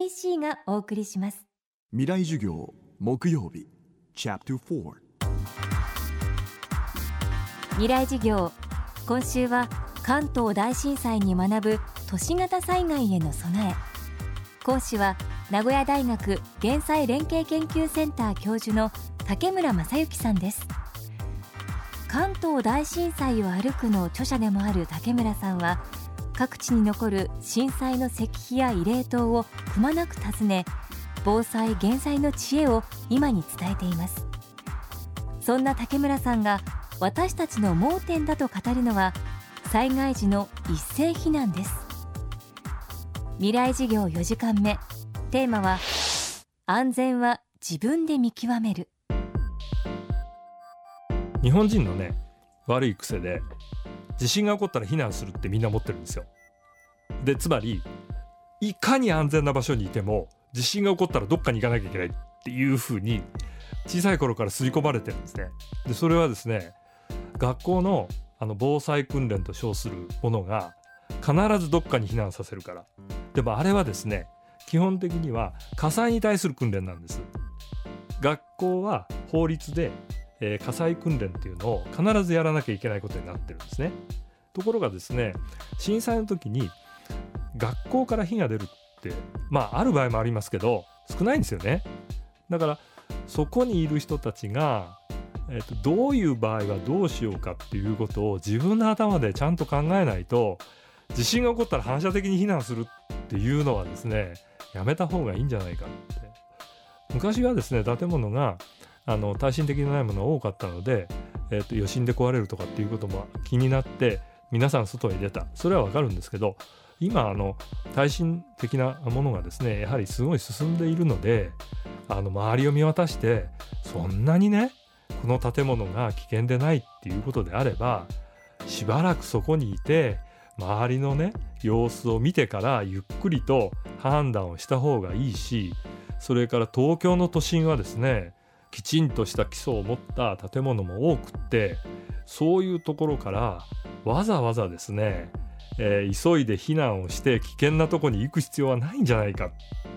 NEC がお送りします。未来授業木曜日チャプター未来授業今週は関東大震災に学ぶ都市型災害への備え。講師は名古屋大学減災連携研究センター教授の竹村正幸さんです。関東大震災を歩くの著者でもある竹村さんは各地に残る震災の石碑や慰霊塔をくまなく訪ね防災減災の知恵を今に伝えています。そんな竹村さんが私たちの盲点だと語るのは災害時の一斉避難です。未来事業4時間目。テーマは安全は自分で見極める。日本人のね悪い癖で地震が起こったら避難するってみんな思ってるんですよ。でつまりいかに安全な場所にいても地震が起こったらどっかに行かなきゃいけないっていうふうに小さい頃から刷り込まれてるんですね。でそれはですね学校のあの防災訓練と称するものが必ずどっかに避難させるから。でもあれはですね基本的には火災に対する訓練なんです。学校は法律でえー、火災訓練っていうのを必ずやらなきゃいけないことになってるんですね。ところがですね震災の時に学校から火が出るってまあある場合もありますけど少ないんですよね。だからそこにいる人たちが、えーと、どういう場合はどうしようかっていうことを自分の頭でちゃんと考えないと地震が起こったら反射的に避難するっていうのはですねやめた方がいいんじゃないかって昔はですね建物があの耐震的でないものが多かったので、えー、と余震で壊れるとかっていうことも気になって皆さん外に出た。それはわかるんですけど今あの耐震的なものがですねやはりすごい進んでいるのであの周りを見渡してそんなにねこの建物が危険でないっていうことであればしばらくそこにいて周りのね様子を見てからゆっくりと判断をした方がいいしそれから東京の都心はですねきちんとした基礎を持った建物も多くってそういうところからわざわざですね、えー、急いで避難をして危険なとこに行く必要はないんじゃないか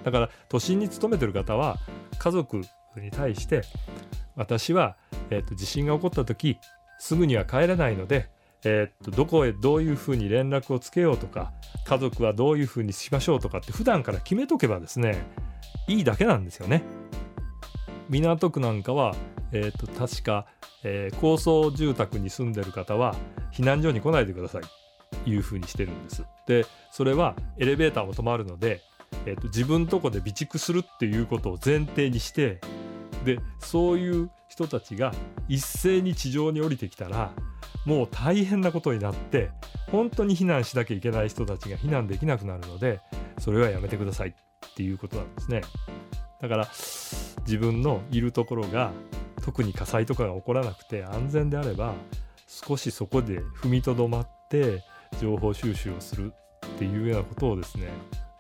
だから都心に勤めてる方は家族に対して私は、えーと、地震が起こった時すぐには帰れないので、えーとどこへどういうふうに連絡をつけようとか家族はどういうふうにしましょうとかって普段から決めとけばですねいいだけなんですよね。港区なんかは、えーと、確か、えー、高層住宅に住んでる方は避難所に来ないでくださいというふうにしてるんです。でそれはエレベーターも止まるので、えーと、自分とこで備蓄するっていうことを前提にしてでそういう人たちが一斉に地上に降りてきたらもう大変なことになって本当に避難しなきゃいけない人たちが避難できなくなるのでそれはやめてくださいっていうことなんですね。だから自分のいるところが特に火災とかが起こらなくて安全であれば少しそこで踏みとどまって情報収集をするっていうようなことをですね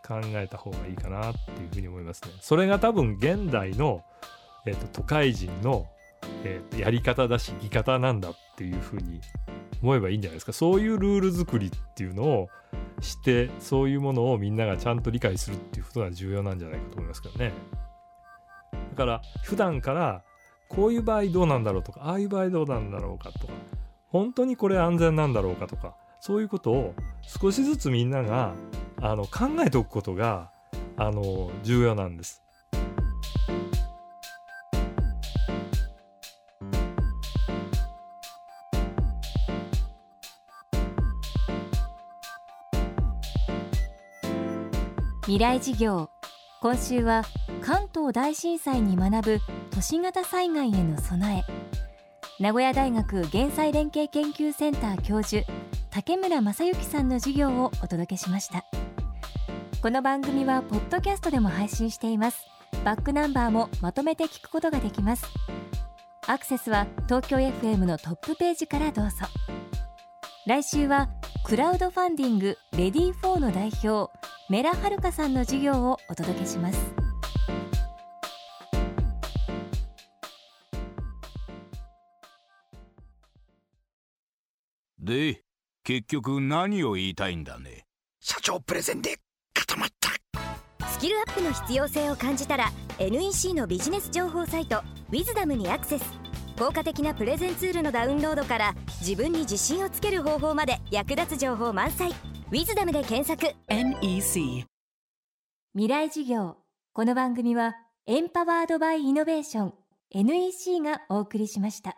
考えた方がいいかなっていうふうに思いますね。それが多分現代の、えーと、都会人の、えーと、やり方だし生き方なんだっていうふうに思えばいいんじゃないですか。そういうルール作りっていうのをしてそういうものをみんながちゃんと理解するっていうことが重要なんじゃないかと思いますけどね。だから普段からこういう場合どうなんだろうとかああいう場合どうなんだろうかとか本当にこれ安全なんだろうかとかそういうことを少しずつみんながあの考えておくことがあの重要なんです。未来事業今週は関東大震災に学ぶ都市型災害への備え。名古屋大学減災連携研究センター教授竹村正幸さんの授業をお届けしました。この番組はポッドキャストでも配信しています。バックナンバーもまとめて聞くことができます。アクセスは東京 FM のトップページからどうぞ。来週はクラウドファンディングレディー4の代表メラはるかさんの授業をお届けします。で結局何を言いたいんだね？社長プレゼンで固まった。キルアップの必要性を感じたら NEC のビジネス情報サイト「ウィズダムにアクセス。効果的なプレゼンツールのダウンロードから自分に自信をつける方法まで役立つ情報満載「ウィズダムで検索。NEC 未来事業。この番組はエンパワードバイイノベーション NEC がお送りしました